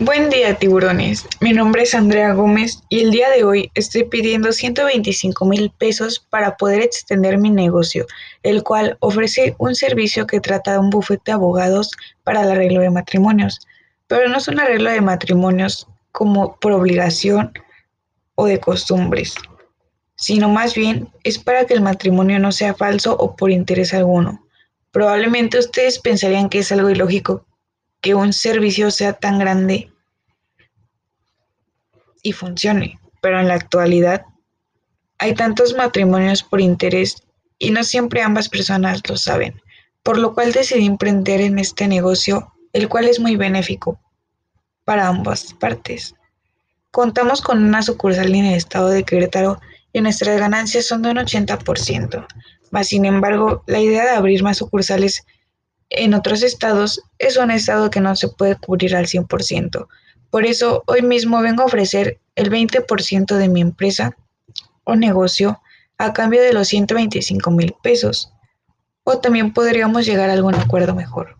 Buen día, tiburones. Mi nombre es Andrea Gómez y el día de hoy estoy pidiendo 125 mil pesos para poder extender mi negocio, el cual ofrece un servicio que trata de un bufete de abogados para el arreglo de matrimonios. Pero no es un arreglo de matrimonios como por obligación o de costumbres, sino más bien es para que el matrimonio no sea falso o por interés alguno. Probablemente ustedes pensarían que es algo ilógico que un servicio sea tan grande y funcione, pero en la actualidad hay tantos matrimonios por interés y no siempre ambas personas lo saben, por lo cual decidí emprender en este negocio, el cual es muy benéfico para ambas partes. Contamos con una sucursal en el estado de Querétaro y nuestras ganancias son de un 80%, mas sin embargo la idea de abrir más sucursales en otros estados es un estado que no se puede cubrir al 100%. Por eso hoy mismo vengo a ofrecer el 20% de mi empresa o negocio a cambio de los 125 mil pesos. O también podríamos llegar a algún acuerdo mejor.